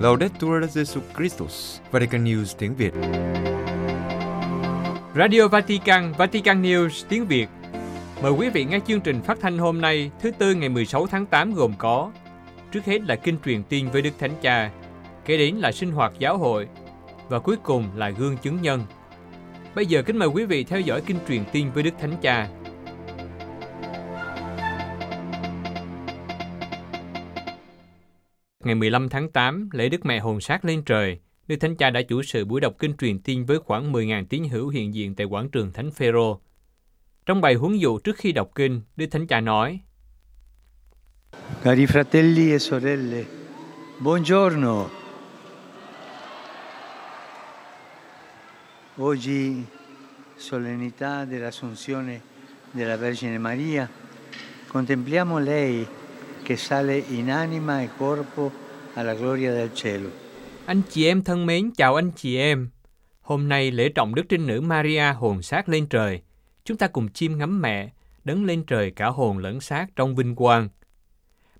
Laudetur Jesu Christus, Vatican News tiếng Việt. Radio Vatican, Vatican News tiếng Việt. Mời quý vị nghe chương trình phát thanh hôm nay, thứ tư ngày 16 tháng 8 gồm có Trước hết là kinh truyền tin với Đức Thánh Cha, kế đến là sinh hoạt giáo hội và cuối cùng là gương chứng nhân. Bây giờ kính mời quý vị theo dõi kinh truyền tin với Đức Thánh Cha. Ngày 15 tháng 8, lễ Đức Mẹ hồn sát lên trời, Đức Thánh Cha đã chủ sự buổi đọc kinh truyền tin với khoảng 10.000 tín hữu hiện diện tại quảng trường Thánh Phêrô. Trong bài huấn dụ trước khi đọc kinh, Đức Thánh Cha nói: Cari fratelli e sorelle, buongiorno. Oggi, solennità dell'Assunzione della Vergine Maria, contempliamo lei che sale in anima e corpo alla gloria del cielo. Anh chị em thân mến, chào anh chị em. Hôm nay lễ trọng Đức Trinh Nữ Maria hồn xác lên trời. Chúng ta cùng chiêm ngắm mẹ, đấng lên trời cả hồn lẫn xác trong vinh quang.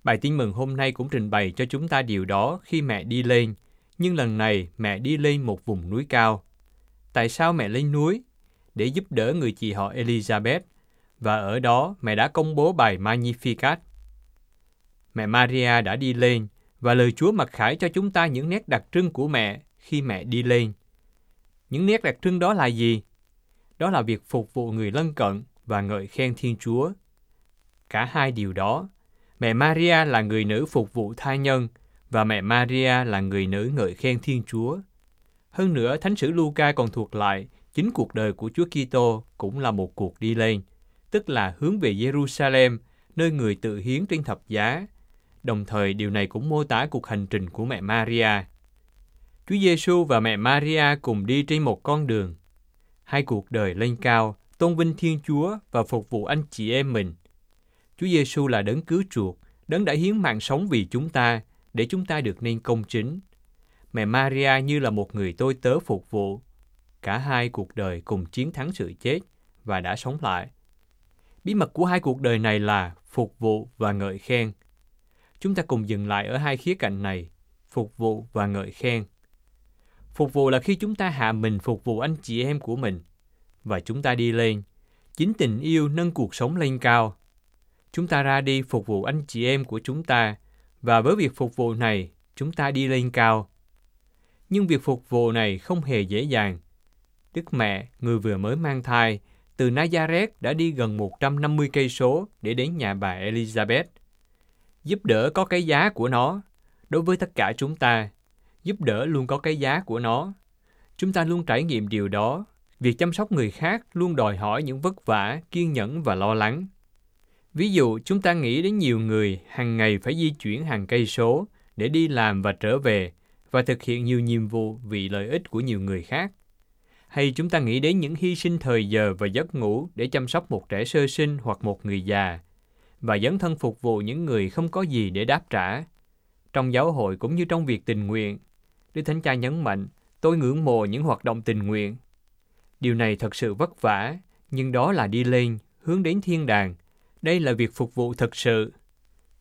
Bài tin mừng hôm nay cũng trình bày cho chúng ta điều đó khi mẹ đi lên, nhưng lần này mẹ đi lên một vùng núi cao. Tại sao mẹ lên núi? Để giúp đỡ người chị họ Elizabeth, và ở đó mẹ đã công bố bài Magnificat. Mẹ Maria đã đi lên, và lời Chúa mặc khải cho chúng ta những nét đặc trưng của mẹ khi mẹ đi lên. Những nét đặc trưng đó là gì? Đó là việc phục vụ người lân cận và ngợi khen Thiên Chúa. Cả hai điều đó, mẹ Maria là người nữ phục vụ thai nhân và mẹ Maria là người nữ ngợi khen Thiên Chúa. Hơn nữa, Thánh sử Luca còn thuộc lại chính cuộc đời của Chúa Kitô cũng là một cuộc đi lên, tức là hướng về Jerusalem, nơi người tự hiến trên thập giá. Đồng thời điều này cũng mô tả cuộc hành trình của mẹ Maria. Chúa Giêsu và mẹ Maria cùng đi trên một con đường. Hai cuộc đời lên cao, tôn vinh Thiên Chúa và phục vụ anh chị em mình. Chúa Giêsu là đấng cứu chuộc, đấng đã hiến mạng sống vì chúng ta, để chúng ta được nên công chính. Mẹ Maria như là một người tôi tớ phục vụ. Cả hai cuộc đời cùng chiến thắng sự chết và đã sống lại. Bí mật của hai cuộc đời này là phục vụ và ngợi khen. Chúng ta cùng dừng lại ở hai khía cạnh này, phục vụ và ngợi khen. Phục vụ là khi chúng ta hạ mình phục vụ anh chị em của mình và chúng ta đi lên. Chính tình yêu nâng cuộc sống lên cao. Chúng ta ra đi phục vụ anh chị em của chúng ta và với việc phục vụ này, chúng ta đi lên cao. Nhưng việc phục vụ này không hề dễ dàng. Đức mẹ, người vừa mới mang thai, từ Nazareth đã đi gần 150 cây số để đến nhà bà Elizabeth. Giúp đỡ có cái giá của nó. Đối với tất cả chúng ta, giúp đỡ luôn có cái giá của nó. Chúng ta luôn trải nghiệm điều đó. Việc chăm sóc người khác luôn đòi hỏi những vất vả, kiên nhẫn và lo lắng. Ví dụ, chúng ta nghĩ đến nhiều người hàng ngày phải di chuyển hàng cây số để đi làm và trở về và thực hiện nhiều nhiệm vụ vì lợi ích của nhiều người khác. Hay chúng ta nghĩ đến những hy sinh thời giờ và giấc ngủ để chăm sóc một trẻ sơ sinh hoặc một người già và dấn thân phục vụ những người không có gì để đáp trả. Trong giáo hội cũng như trong việc tình nguyện, Đức Thánh Cha nhấn mạnh, tôi ngưỡng mộ những hoạt động tình nguyện. Điều này thật sự vất vả, nhưng đó là đi lên, hướng đến thiên đàng. Đây là việc phục vụ thật sự.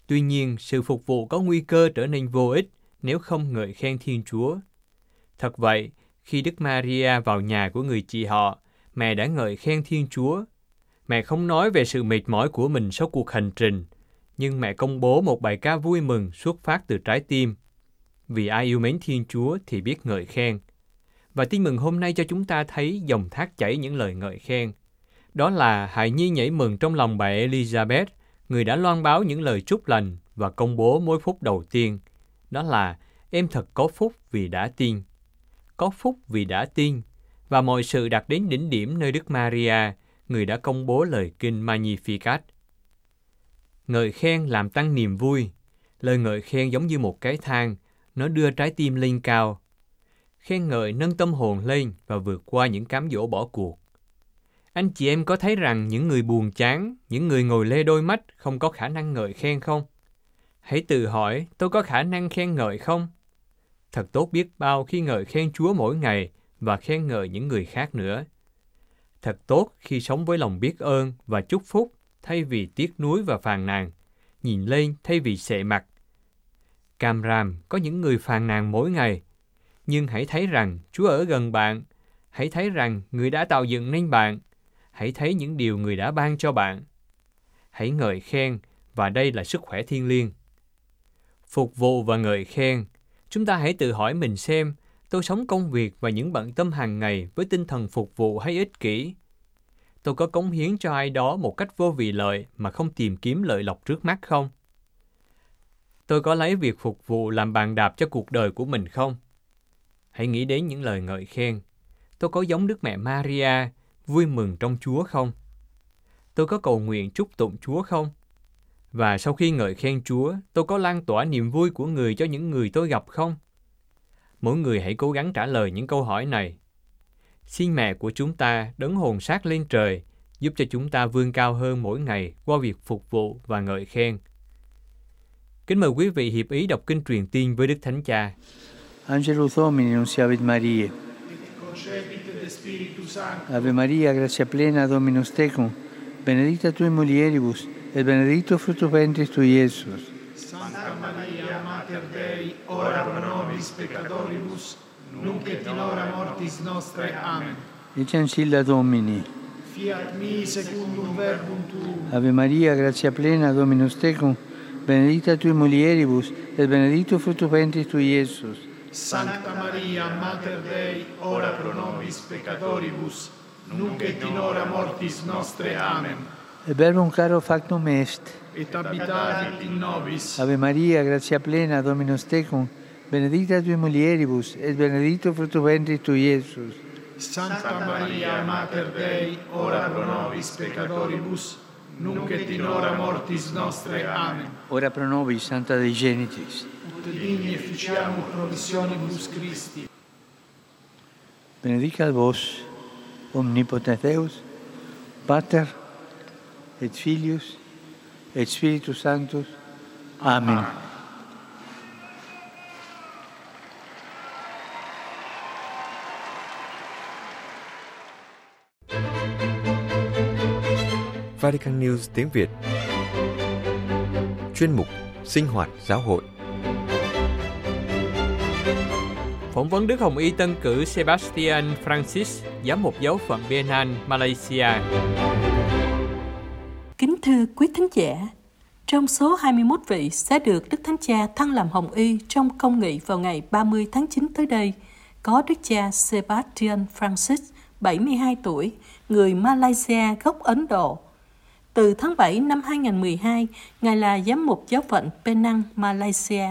Tuy nhiên, sự phục vụ có nguy cơ trở nên vô ích nếu không ngợi khen Thiên Chúa. Thật vậy, khi Đức Maria vào nhà của người chị họ, mẹ đã ngợi khen Thiên Chúa. Mẹ không nói về sự mệt mỏi của mình sau cuộc hành trình, nhưng mẹ công bố một bài ca vui mừng xuất phát từ trái tim. Vì ai yêu mến Thiên Chúa thì biết ngợi khen. Và tin mừng hôm nay cho chúng ta thấy dòng thác chảy những lời ngợi khen. Đó là hài nhi nhảy mừng trong lòng bà Elizabeth, người đã loan báo những lời chúc lành và công bố mối phúc đầu tiên. Đó là em thật có phúc vì đã tin. Có phúc vì đã tin. Và mọi sự đạt đến đỉnh điểm nơi Đức Maria, người đã công bố lời kinh Magnificat. Ngợi khen làm tăng niềm vui. Lời ngợi khen giống như một cái thang, nó đưa trái tim lên cao. Khen ngợi nâng tâm hồn lên và vượt qua những cám dỗ bỏ cuộc. Anh chị em có thấy rằng những người buồn chán, những người ngồi lê đôi mắt không có khả năng ngợi khen không? Hãy tự hỏi, tôi có khả năng khen ngợi không? Thật tốt biết bao khi ngợi khen Chúa mỗi ngày và khen ngợi những người khác nữa. Thật tốt khi sống với lòng biết ơn và chúc phúc thay vì tiếc nuối và phàn nàn, nhìn lên thay vì sệ mặt. Cam ràm có những người phàn nàn mỗi ngày, nhưng hãy thấy rằng Chúa ở gần bạn, hãy thấy rằng người đã tạo dựng nên bạn, hãy thấy những điều người đã ban cho bạn. Hãy ngợi khen và đây là sức khỏe thiên liêng. Phục vụ và ngợi khen, chúng ta hãy tự hỏi mình xem tôi sống công việc và những bận tâm hàng ngày với tinh thần phục vụ hay ích kỷ. Tôi có cống hiến cho ai đó một cách vô vị lợi mà không tìm kiếm lợi lộc trước mắt không? Tôi có lấy việc phục vụ làm bàn đạp cho cuộc đời của mình không? Hãy nghĩ đến những lời ngợi khen. Tôi có giống Đức Mẹ Maria, vui mừng trong Chúa không? Tôi có cầu nguyện chúc tụng Chúa không? Và sau khi ngợi khen Chúa, tôi có lan tỏa niềm vui của người cho những người tôi gặp không? Mỗi người hãy cố gắng trả lời những câu hỏi này. Xin mẹ của chúng ta đấng hồn sát lên trời, giúp cho chúng ta vươn cao hơn mỗi ngày qua việc phục vụ và ngợi khen. Kính mời quý vị hiệp ý đọc kinh truyền tiên với Đức Thánh Cha. Angelus Domini, nunciavit Mariae. Ave Maria, gratia plena, Dominus tecum, benedicta tui mulieribus, et benedictus fructus ventris tui, Iesus. Santa Maria, Mater Dei, ora pro nobis peccatoribus, nunc et in hora mortis nostre. Amen. Ecce ancilla Domini. Fiat mi secundum verbum tuum. Ave Maria, gratia plena, Dominus tecum, benedicta tui mulieribus, et benedictus fructus ventris tui, Iesus. Santa Maria, Mater Dei, ora pro nobis peccatoribus, nunc et in hora mortis nostre. Amen. Et verbum caro factum est. Et habitavit in nobis. Ave Maria, gratia plena, Dominus tecum, benedicta tui mulieribus, et benedictus fructus ventris tui, Iesus. Santa Maria, Mater Dei, ora pro nobis peccatoribus, nunc et in hora mortis nostre. Amen. Ora pro nobis, Santa Dei Genitrix. Ut digni efficiamur promissionibus Christi. Benedicat vos, omnipotens Deus, Pater, et Filius, et Spiritus Sanctus. Amen. Vatican News tiếng Việt Chuyên mục Sinh hoạt giáo hội Phỏng vấn Đức Hồng Y tân cử Sebastian Francis, giám mục giáo phận Penang, Malaysia. Kính thưa quý thính giả, trong số 21 vị sẽ được Đức Thánh Cha thăng làm Hồng Y trong công nghị vào ngày 30 tháng 9 tới đây, có Đức cha Sebastian Francis, 72 tuổi, người Malaysia gốc Ấn Độ. Từ tháng 7 năm 2012, Ngài là giám mục giáo phận Penang, Malaysia,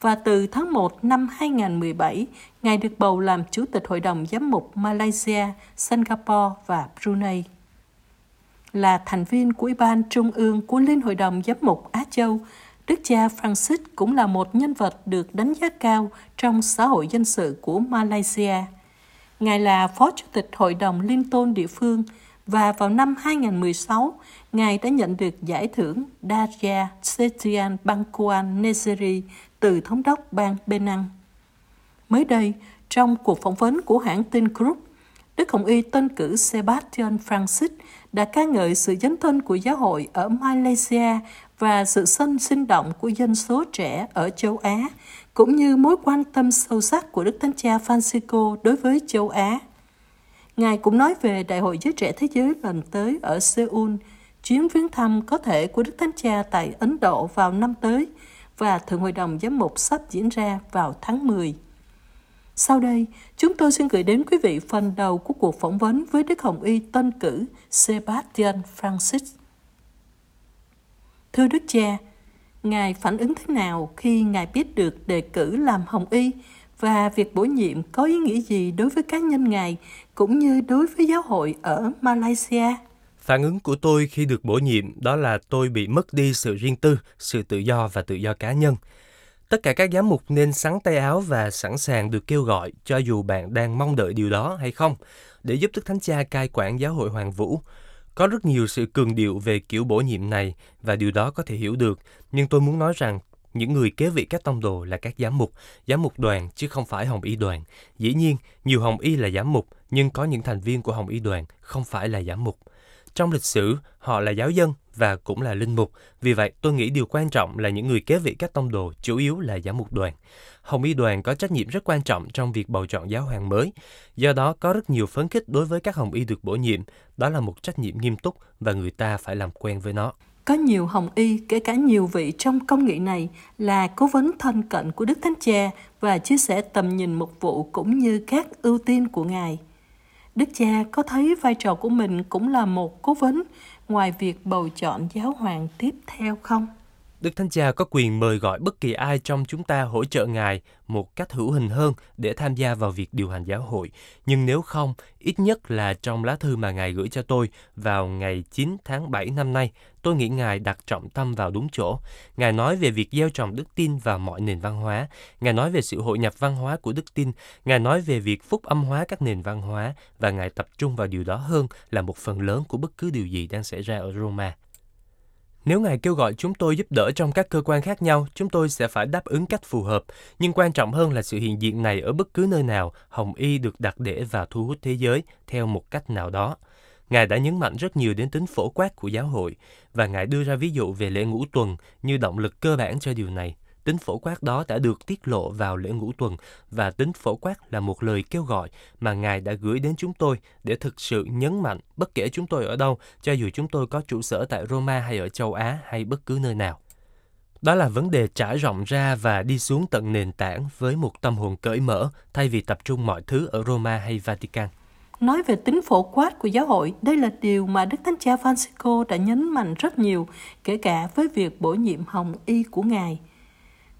và từ tháng 1 năm 2017, Ngài được bầu làm Chủ tịch Hội đồng Giám mục Malaysia, Singapore và Brunei là thành viên của Ủy ban Trung ương của Liên Hội đồng Giám mục Á Châu, Đức cha Francis cũng là một nhân vật được đánh giá cao trong xã hội dân sự của Malaysia. Ngài là Phó Chủ tịch Hội đồng Liên tôn địa phương và vào năm 2016, Ngài đã nhận được giải thưởng Darya Setian Bangkuan Negeri từ Thống đốc bang Penang. Mới đây, trong cuộc phỏng vấn của hãng tin Group, Đức Hồng Y tên cử Sebastian Francis đã ca ngợi sự dấn thân của giáo hội ở Malaysia và sự sân sinh động của dân số trẻ ở châu Á, cũng như mối quan tâm sâu sắc của Đức Thánh Cha Francisco đối với châu Á. Ngài cũng nói về Đại hội Giới Trẻ Thế Giới lần tới ở Seoul, chuyến viếng thăm có thể của Đức Thánh Cha tại Ấn Độ vào năm tới và Thượng Hội đồng Giám mục sắp diễn ra vào tháng 10. Sau đây, chúng tôi xin gửi đến quý vị phần đầu của cuộc phỏng vấn với Đức Hồng Y tân cử Sebastian Francis. Thưa Đức cha, Ngài phản ứng thế nào khi Ngài biết được đề cử làm Hồng Y và việc bổ nhiệm có ý nghĩa gì đối với cá nhân Ngài cũng như đối với giáo hội ở Malaysia? Phản ứng của tôi khi được bổ nhiệm đó là tôi bị mất đi sự riêng tư, sự tự do và tự do cá nhân. Tất cả các giám mục nên sắn tay áo và sẵn sàng được kêu gọi cho dù bạn đang mong đợi điều đó hay không, để giúp Đức Thánh Cha cai quản giáo hội Hoàng Vũ. Có rất nhiều sự cường điệu về kiểu bổ nhiệm này và điều đó có thể hiểu được, nhưng tôi muốn nói rằng những người kế vị các tông đồ là các giám mục, giám mục đoàn chứ không phải hồng y đoàn. Dĩ nhiên, nhiều hồng y là giám mục, nhưng có những thành viên của hồng y đoàn không phải là giám mục. Trong lịch sử, họ là giáo dân và cũng là linh mục. Vì vậy, tôi nghĩ điều quan trọng là những người kế vị các tông đồ, chủ yếu là giám mục đoàn. Hồng y đoàn có trách nhiệm rất quan trọng trong việc bầu chọn giáo hoàng mới. Do đó, có rất nhiều phấn khích đối với các hồng y được bổ nhiệm. Đó là một trách nhiệm nghiêm túc và người ta phải làm quen với nó. Có nhiều hồng y, kể cả nhiều vị trong công nghị này là cố vấn thân cận của Đức Thánh Cha và chia sẻ tầm nhìn mục vụ cũng như các ưu tiên của Ngài. Đức cha có thấy vai trò của mình cũng là một cố vấn ngoài việc bầu chọn giáo hoàng tiếp theo không? Đức Thánh Cha có quyền mời gọi bất kỳ ai trong chúng ta hỗ trợ Ngài một cách hữu hình hơn để tham gia vào việc điều hành giáo hội. Nhưng nếu không, ít nhất là trong lá thư mà Ngài gửi cho tôi vào ngày 9 tháng 7 năm nay, tôi nghĩ Ngài đặt trọng tâm vào đúng chỗ. Ngài nói về việc gieo trồng đức tin vào mọi nền văn hóa. Ngài nói về sự hội nhập văn hóa của đức tin. Ngài nói về việc phúc âm hóa các nền văn hóa và Ngài tập trung vào điều đó hơn là một phần lớn của bất cứ điều gì đang xảy ra ở Roma. Nếu Ngài kêu gọi chúng tôi giúp đỡ trong các cơ quan khác nhau, chúng tôi sẽ phải đáp ứng cách phù hợp. Nhưng quan trọng hơn là sự hiện diện này ở bất cứ nơi nào, Hồng Y được đặt để và thu hút thế giới theo một cách nào đó. Ngài đã nhấn mạnh rất nhiều đến tính phổ quát của giáo hội, và Ngài đưa ra ví dụ về lễ ngũ tuần như động lực cơ bản cho điều này. Tính phổ quát đó đã được tiết lộ vào lễ ngũ tuần và tính phổ quát là một lời kêu gọi mà Ngài đã gửi đến chúng tôi để thực sự nhấn mạnh bất kể chúng tôi ở đâu, cho dù chúng tôi có trụ sở tại Roma hay ở châu Á hay bất cứ nơi nào. Đó là vấn đề trải rộng ra và đi xuống tận nền tảng với một tâm hồn cởi mở thay vì tập trung mọi thứ ở Roma hay Vatican. Nói về tính phổ quát của giáo hội, đây là điều mà Đức Thánh Cha Francisco đã nhấn mạnh rất nhiều, kể cả với việc bổ nhiệm hồng y của Ngài –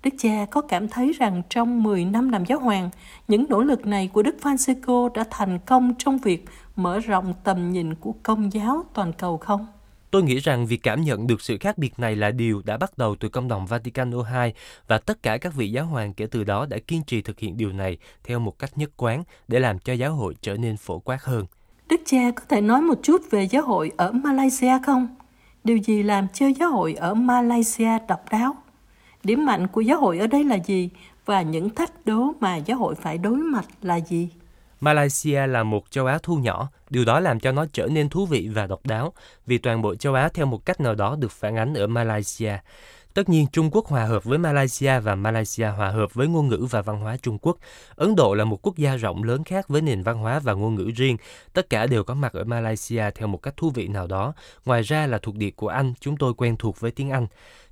Đức cha có cảm thấy rằng trong 10 năm làm giáo hoàng, những nỗ lực này của Đức Francisco đã thành công trong việc mở rộng tầm nhìn của công giáo toàn cầu không? Tôi nghĩ rằng việc cảm nhận được sự khác biệt này là điều đã bắt đầu từ công đồng Vaticano II và tất cả các vị giáo hoàng kể từ đó đã kiên trì thực hiện điều này theo một cách nhất quán để làm cho giáo hội trở nên phổ quát hơn. Đức cha có thể nói một chút về giáo hội ở Malaysia không? Điều gì làm cho giáo hội ở Malaysia độc đáo? Điểm mạnh của giáo hội ở đây là gì và những thách đố mà giáo hội phải đối mặt là gì? Malaysia là một châu Á thu nhỏ, điều đó làm cho nó trở nên thú vị và độc đáo, vì toàn bộ châu Á theo một cách nào đó được phản ánh ở Malaysia. Tất nhiên, Trung Quốc hòa hợp với Malaysia và Malaysia hòa hợp với ngôn ngữ và văn hóa Trung Quốc. Ấn Độ là một quốc gia rộng lớn khác với nền văn hóa và ngôn ngữ riêng. Tất cả đều có mặt ở Malaysia theo một cách thú vị nào đó. Ngoài ra là thuộc địa của Anh, chúng tôi quen thuộc với tiếng Anh.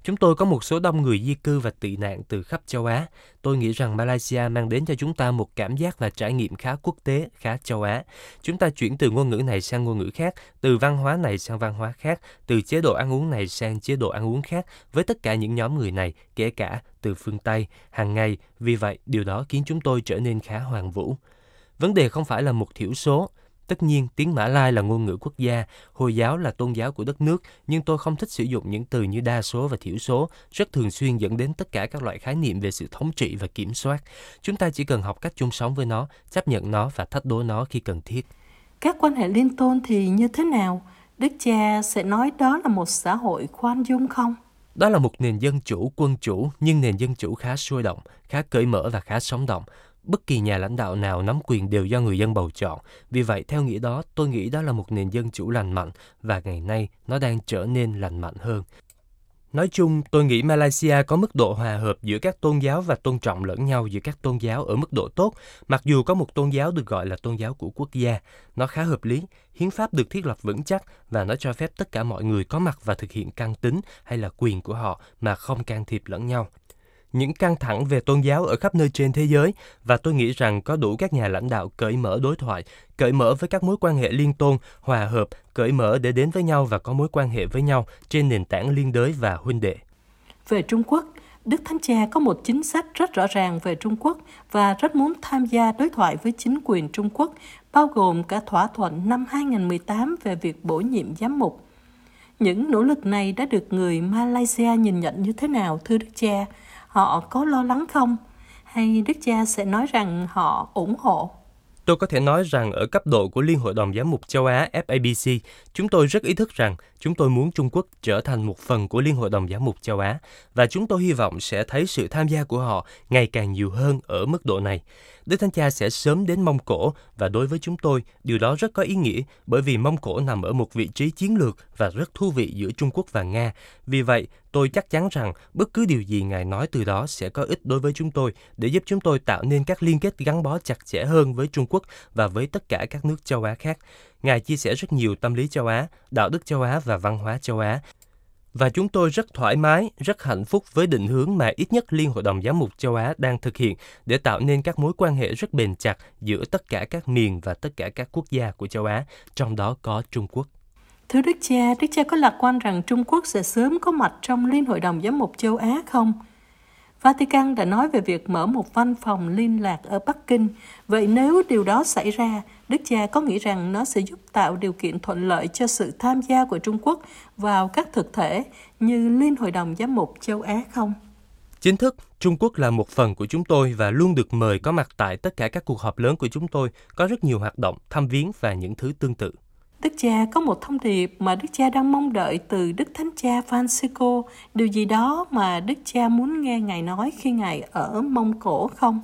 Chúng tôi có một số đông người di cư và tị nạn từ khắp châu Á. Tôi nghĩ rằng Malaysia mang đến cho chúng ta một cảm giác và trải nghiệm khá quốc tế, khá châu Á. Chúng ta chuyển từ ngôn ngữ này sang ngôn ngữ khác, từ văn hóa này sang văn hóa khác, từ chế độ ăn uống này sang chế độ ăn uống khác, với tất cả những nhóm người này, kể cả từ phương Tây, hàng ngày. Vì vậy, điều đó khiến chúng tôi trở nên khá hoàn vũ. Vấn đề không phải là một thiểu số, Tất nhiên, tiếng Mã Lai là ngôn ngữ quốc gia, Hồi giáo là tôn giáo của đất nước, nhưng tôi không thích sử dụng những từ như đa số và thiểu số, rất thường xuyên dẫn đến tất cả các loại khái niệm về sự thống trị và kiểm soát. Chúng ta chỉ cần học cách chung sống với nó, chấp nhận nó và thách đố nó khi cần thiết. Các quan hệ liên tôn thì như thế nào? Đức cha sẽ nói đó là một xã hội khoan dung không? Đó là một nền dân chủ quân chủ, nhưng nền dân chủ khá sôi động, khá cởi mở và khá sống động bất kỳ nhà lãnh đạo nào nắm quyền đều do người dân bầu chọn. Vì vậy, theo nghĩa đó, tôi nghĩ đó là một nền dân chủ lành mạnh và ngày nay nó đang trở nên lành mạnh hơn. Nói chung, tôi nghĩ Malaysia có mức độ hòa hợp giữa các tôn giáo và tôn trọng lẫn nhau giữa các tôn giáo ở mức độ tốt, mặc dù có một tôn giáo được gọi là tôn giáo của quốc gia. Nó khá hợp lý, hiến pháp được thiết lập vững chắc và nó cho phép tất cả mọi người có mặt và thực hiện căn tính hay là quyền của họ mà không can thiệp lẫn nhau những căng thẳng về tôn giáo ở khắp nơi trên thế giới và tôi nghĩ rằng có đủ các nhà lãnh đạo cởi mở đối thoại, cởi mở với các mối quan hệ liên tôn, hòa hợp, cởi mở để đến với nhau và có mối quan hệ với nhau trên nền tảng liên đới và huynh đệ. Về Trung Quốc, Đức Thánh Cha có một chính sách rất rõ ràng về Trung Quốc và rất muốn tham gia đối thoại với chính quyền Trung Quốc, bao gồm cả thỏa thuận năm 2018 về việc bổ nhiệm giám mục. Những nỗ lực này đã được người Malaysia nhìn nhận như thế nào, thưa Đức Cha? Họ có lo lắng không? Hay Đức cha sẽ nói rằng họ ủng hộ? Tôi có thể nói rằng ở cấp độ của Liên hội đồng giám mục châu Á FABC, chúng tôi rất ý thức rằng chúng tôi muốn Trung Quốc trở thành một phần của Liên hội đồng giám mục châu Á và chúng tôi hy vọng sẽ thấy sự tham gia của họ ngày càng nhiều hơn ở mức độ này. Đức Thánh Cha sẽ sớm đến Mông Cổ và đối với chúng tôi, điều đó rất có ý nghĩa bởi vì Mông Cổ nằm ở một vị trí chiến lược và rất thú vị giữa Trung Quốc và Nga. Vì vậy, tôi chắc chắn rằng bất cứ điều gì Ngài nói từ đó sẽ có ích đối với chúng tôi để giúp chúng tôi tạo nên các liên kết gắn bó chặt chẽ hơn với Trung Quốc và với tất cả các nước châu Á khác. Ngài chia sẻ rất nhiều tâm lý châu Á, đạo đức châu Á và văn hóa châu Á và chúng tôi rất thoải mái, rất hạnh phúc với định hướng mà ít nhất Liên Hội đồng Giám mục châu Á đang thực hiện để tạo nên các mối quan hệ rất bền chặt giữa tất cả các miền và tất cả các quốc gia của châu Á, trong đó có Trung Quốc. Thưa Đức cha, Đức cha có lạc quan rằng Trung Quốc sẽ sớm có mặt trong Liên Hội đồng Giám mục châu Á không? Vatican đã nói về việc mở một văn phòng liên lạc ở Bắc Kinh. Vậy nếu điều đó xảy ra, Đức cha có nghĩ rằng nó sẽ giúp tạo điều kiện thuận lợi cho sự tham gia của Trung Quốc vào các thực thể như Liên Hội đồng Giám mục châu Á không? Chính thức, Trung Quốc là một phần của chúng tôi và luôn được mời có mặt tại tất cả các cuộc họp lớn của chúng tôi, có rất nhiều hoạt động, thăm viếng và những thứ tương tự. Đức cha có một thông điệp mà Đức cha đang mong đợi từ Đức Thánh cha Francisco, điều gì đó mà Đức cha muốn nghe Ngài nói khi Ngài ở Mông Cổ không?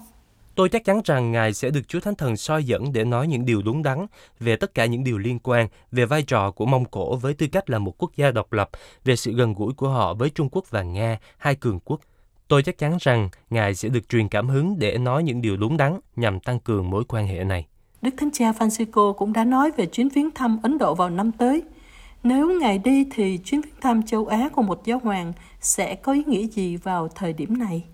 Tôi chắc chắn rằng Ngài sẽ được Chúa Thánh Thần soi dẫn để nói những điều đúng đắn về tất cả những điều liên quan, về vai trò của Mông Cổ với tư cách là một quốc gia độc lập, về sự gần gũi của họ với Trung Quốc và Nga, hai cường quốc. Tôi chắc chắn rằng Ngài sẽ được truyền cảm hứng để nói những điều đúng đắn nhằm tăng cường mối quan hệ này. Đức Thánh Cha Francisco cũng đã nói về chuyến viếng thăm Ấn Độ vào năm tới. Nếu Ngài đi thì chuyến viếng thăm châu Á của một giáo hoàng sẽ có ý nghĩa gì vào thời điểm này?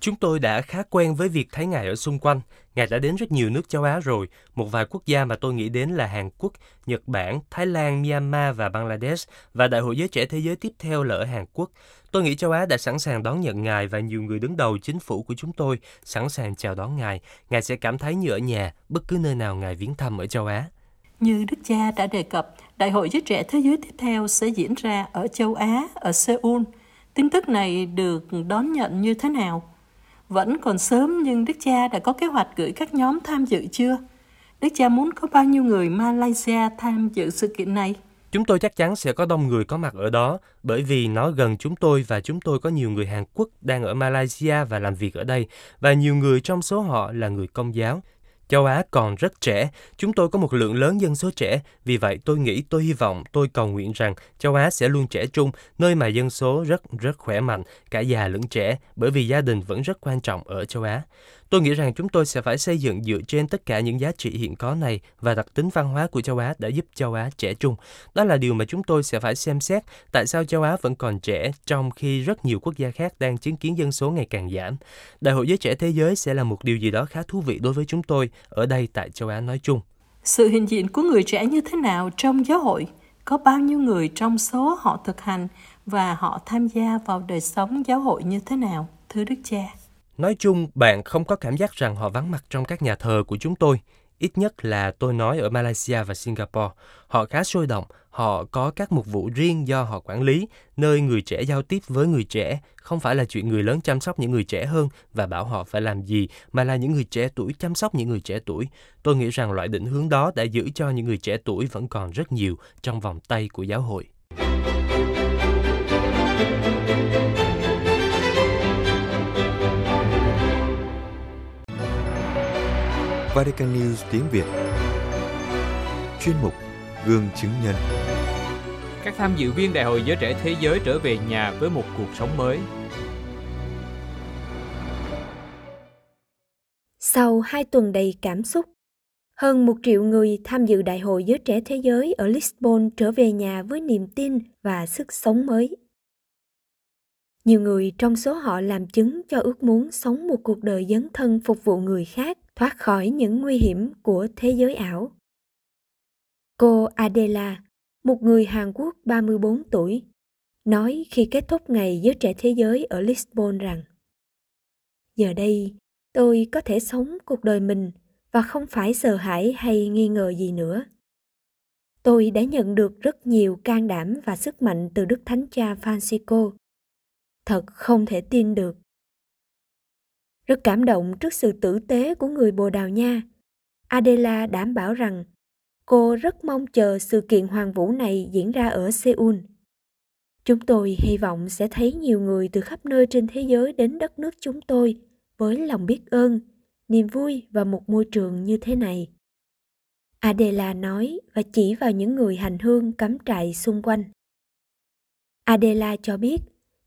Chúng tôi đã khá quen với việc thấy Ngài ở xung quanh. Ngài đã đến rất nhiều nước châu Á rồi. Một vài quốc gia mà tôi nghĩ đến là Hàn Quốc, Nhật Bản, Thái Lan, Myanmar và Bangladesh. Và Đại hội Giới Trẻ Thế Giới tiếp theo là ở Hàn Quốc. Tôi nghĩ châu Á đã sẵn sàng đón nhận Ngài và nhiều người đứng đầu chính phủ của chúng tôi sẵn sàng chào đón Ngài. Ngài sẽ cảm thấy như ở nhà bất cứ nơi nào Ngài viếng thăm ở châu Á. Như Đức Cha đã đề cập, Đại hội Giới Trẻ Thế Giới tiếp theo sẽ diễn ra ở châu Á, ở Seoul. Tin tức này được đón nhận như thế nào? Vẫn còn sớm nhưng Đức Cha đã có kế hoạch gửi các nhóm tham dự chưa? Đức Cha muốn có bao nhiêu người Malaysia tham dự sự kiện này? Chúng tôi chắc chắn sẽ có đông người có mặt ở đó, bởi vì nó gần chúng tôi và chúng tôi có nhiều người Hàn Quốc đang ở Malaysia và làm việc ở đây, và nhiều người trong số họ là người công giáo. Châu Á còn rất trẻ, chúng tôi có một lượng lớn dân số trẻ, vì vậy tôi nghĩ, tôi hy vọng, tôi cầu nguyện rằng châu Á sẽ luôn trẻ trung, nơi mà dân số rất rất khỏe mạnh, cả già lẫn trẻ, bởi vì gia đình vẫn rất quan trọng ở châu Á. Tôi nghĩ rằng chúng tôi sẽ phải xây dựng dựa trên tất cả những giá trị hiện có này và đặc tính văn hóa của châu Á đã giúp châu Á trẻ trung. Đó là điều mà chúng tôi sẽ phải xem xét, tại sao châu Á vẫn còn trẻ, trong khi rất nhiều quốc gia khác đang chứng kiến dân số ngày càng giảm. Đại hội giới trẻ thế giới sẽ là một điều gì đó khá thú vị đối với chúng tôi ở đây tại châu Á nói chung. Sự hiện diện của người trẻ như thế nào trong giáo hội? Có bao nhiêu người trong số họ thực hành và họ tham gia vào đời sống giáo hội như thế nào? Thưa Đức Cha. Nói chung, bạn không có cảm giác rằng họ vắng mặt trong các nhà thờ của chúng tôi. Ít nhất là tôi nói ở Malaysia và Singapore. Họ khá sôi động, họ có các mục vụ riêng do họ quản lý, nơi người trẻ giao tiếp với người trẻ, không phải là chuyện người lớn chăm sóc những người trẻ hơn và bảo họ phải làm gì, mà là những người trẻ tuổi chăm sóc những người trẻ tuổi. Tôi nghĩ rằng loại định hướng đó đã giữ cho những người trẻ tuổi vẫn còn rất nhiều trong vòng tay của giáo hội. Vatican News tiếng Việt Chuyên mục Gương chứng nhân Các tham dự viên Đại hội Giới Trẻ Thế Giới trở về nhà với một cuộc sống mới. Sau hai tuần đầy cảm xúc, hơn một triệu người tham dự Đại hội Giới Trẻ Thế Giới ở Lisbon trở về nhà với niềm tin và sức sống mới. Nhiều người trong số họ làm chứng cho ước muốn sống một cuộc đời dấn thân phục vụ người khác thoát khỏi những nguy hiểm của thế giới ảo. Cô Adela, một người Hàn Quốc 34 tuổi, nói khi kết thúc ngày giới trẻ thế giới ở Lisbon rằng Giờ đây, tôi có thể sống cuộc đời mình và không phải sợ hãi hay nghi ngờ gì nữa. Tôi đã nhận được rất nhiều can đảm và sức mạnh từ Đức Thánh Cha Francisco. Thật không thể tin được rất cảm động trước sự tử tế của người Bồ Đào Nha. Adela đảm bảo rằng cô rất mong chờ sự kiện hoàng vũ này diễn ra ở Seoul. Chúng tôi hy vọng sẽ thấy nhiều người từ khắp nơi trên thế giới đến đất nước chúng tôi với lòng biết ơn, niềm vui và một môi trường như thế này. Adela nói và chỉ vào những người hành hương cắm trại xung quanh. Adela cho biết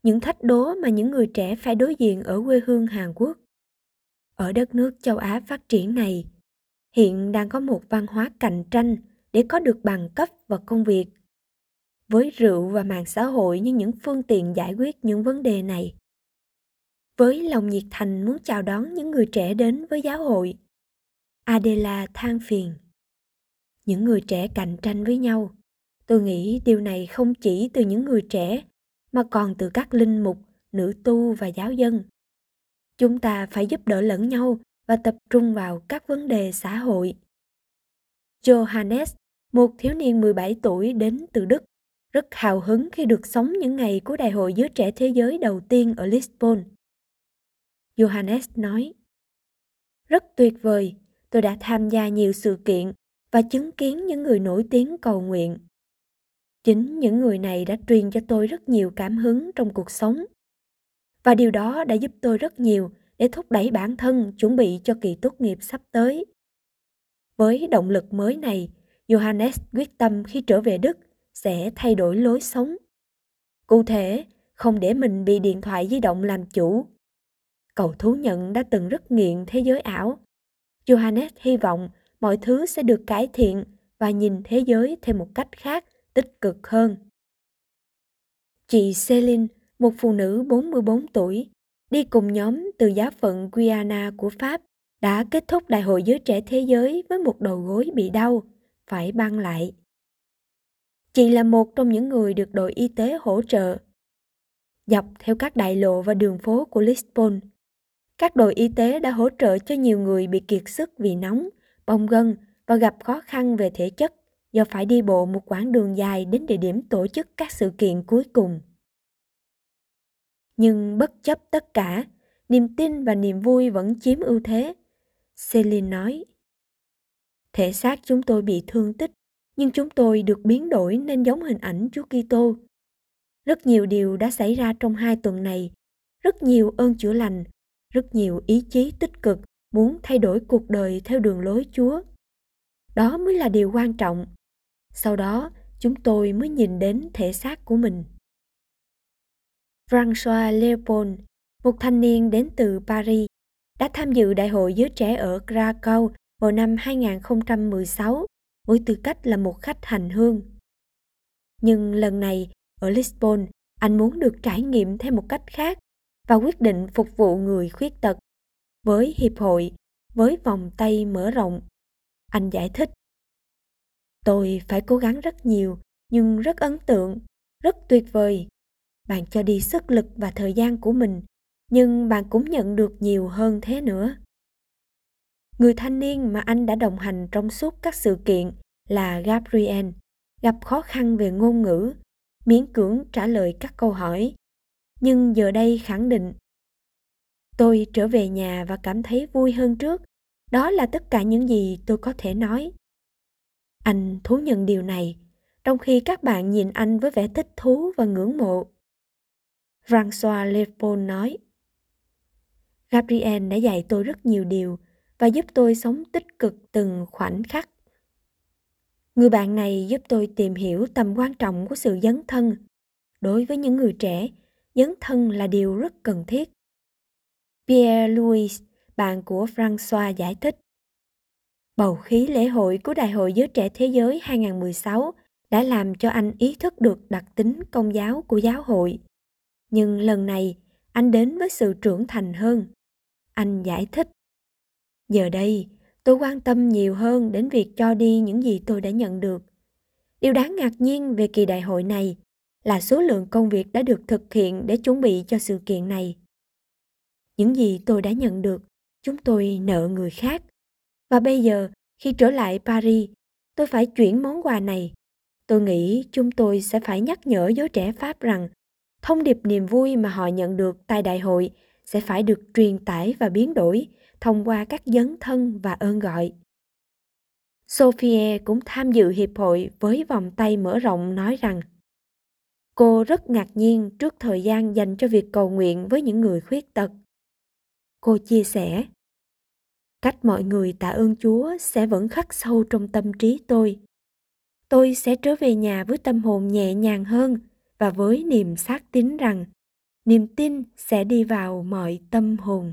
những thách đố mà những người trẻ phải đối diện ở quê hương Hàn Quốc. Ở đất nước châu Á phát triển này, hiện đang có một văn hóa cạnh tranh để có được bằng cấp và công việc. Với rượu và mạng xã hội như những phương tiện giải quyết những vấn đề này. Với lòng nhiệt thành muốn chào đón những người trẻ đến với giáo hội, Adela than phiền. Những người trẻ cạnh tranh với nhau. Tôi nghĩ điều này không chỉ từ những người trẻ mà còn từ các linh mục, nữ tu và giáo dân. Chúng ta phải giúp đỡ lẫn nhau và tập trung vào các vấn đề xã hội. Johannes, một thiếu niên 17 tuổi đến từ Đức, rất hào hứng khi được sống những ngày của Đại hội Giới Trẻ Thế Giới đầu tiên ở Lisbon. Johannes nói, Rất tuyệt vời, tôi đã tham gia nhiều sự kiện và chứng kiến những người nổi tiếng cầu nguyện. Chính những người này đã truyền cho tôi rất nhiều cảm hứng trong cuộc sống. Và điều đó đã giúp tôi rất nhiều để thúc đẩy bản thân chuẩn bị cho kỳ tốt nghiệp sắp tới. Với động lực mới này, Johannes quyết tâm khi trở về Đức sẽ thay đổi lối sống. Cụ thể, không để mình bị điện thoại di động làm chủ. cậu thú nhận đã từng rất nghiện thế giới ảo. Johannes hy vọng mọi thứ sẽ được cải thiện và nhìn thế giới theo một cách khác, tích cực hơn. Chị Celine, một phụ nữ 44 tuổi, đi cùng nhóm từ giáo phận Guyana của Pháp, đã kết thúc Đại hội Giới Trẻ Thế Giới với một đầu gối bị đau, phải băng lại. Chị là một trong những người được đội y tế hỗ trợ. Dọc theo các đại lộ và đường phố của Lisbon, các đội y tế đã hỗ trợ cho nhiều người bị kiệt sức vì nóng, bong gân và gặp khó khăn về thể chất do phải đi bộ một quãng đường dài đến địa điểm tổ chức các sự kiện cuối cùng. Nhưng bất chấp tất cả, niềm tin và niềm vui vẫn chiếm ưu thế. Celine nói, Thể xác chúng tôi bị thương tích, nhưng chúng tôi được biến đổi nên giống hình ảnh Chúa Kitô. Rất nhiều điều đã xảy ra trong hai tuần này, rất nhiều ơn chữa lành, rất nhiều ý chí tích cực muốn thay đổi cuộc đời theo đường lối Chúa. Đó mới là điều quan trọng. Sau đó, chúng tôi mới nhìn đến thể xác của mình. François Leopold, một thanh niên đến từ Paris, đã tham dự Đại hội Giới Trẻ ở Krakow vào năm 2016 với tư cách là một khách hành hương. Nhưng lần này, ở Lisbon, anh muốn được trải nghiệm theo một cách khác và quyết định phục vụ người khuyết tật với hiệp hội, với vòng tay mở rộng. Anh giải thích. Tôi phải cố gắng rất nhiều, nhưng rất ấn tượng, rất tuyệt vời bạn cho đi sức lực và thời gian của mình, nhưng bạn cũng nhận được nhiều hơn thế nữa. Người thanh niên mà anh đã đồng hành trong suốt các sự kiện là gabriel, gặp khó khăn về ngôn ngữ, miễn cưỡng trả lời các câu hỏi, nhưng giờ đây khẳng định, tôi trở về nhà và cảm thấy vui hơn trước, đó là tất cả những gì tôi có thể nói. Anh thú nhận điều này, trong khi các bạn nhìn anh với vẻ thích thú và ngưỡng mộ. François Lepon nói. Gabriel đã dạy tôi rất nhiều điều và giúp tôi sống tích cực từng khoảnh khắc. Người bạn này giúp tôi tìm hiểu tầm quan trọng của sự dấn thân. Đối với những người trẻ, dấn thân là điều rất cần thiết. Pierre Louis, bạn của François giải thích. Bầu khí lễ hội của Đại hội Giới Trẻ Thế Giới 2016 đã làm cho anh ý thức được đặc tính công giáo của giáo hội nhưng lần này, anh đến với sự trưởng thành hơn. Anh giải thích, giờ đây, tôi quan tâm nhiều hơn đến việc cho đi những gì tôi đã nhận được. Điều đáng ngạc nhiên về kỳ đại hội này là số lượng công việc đã được thực hiện để chuẩn bị cho sự kiện này. Những gì tôi đã nhận được, chúng tôi nợ người khác. Và bây giờ, khi trở lại paris, tôi phải chuyển món quà này. Tôi nghĩ chúng tôi sẽ phải nhắc nhở giới trẻ pháp rằng thông điệp niềm vui mà họ nhận được tại đại hội sẽ phải được truyền tải và biến đổi thông qua các dấn thân và ơn gọi. Sophie cũng tham dự hiệp hội với vòng tay mở rộng nói rằng, cô rất ngạc nhiên trước thời gian dành cho việc cầu nguyện với những người khuyết tật. Cô chia sẻ, Cách mọi người tạ ơn Chúa sẽ vẫn khắc sâu trong tâm trí tôi. Tôi sẽ trở về nhà với tâm hồn nhẹ nhàng hơn và với niềm xác tín rằng niềm tin sẽ đi vào mọi tâm hồn.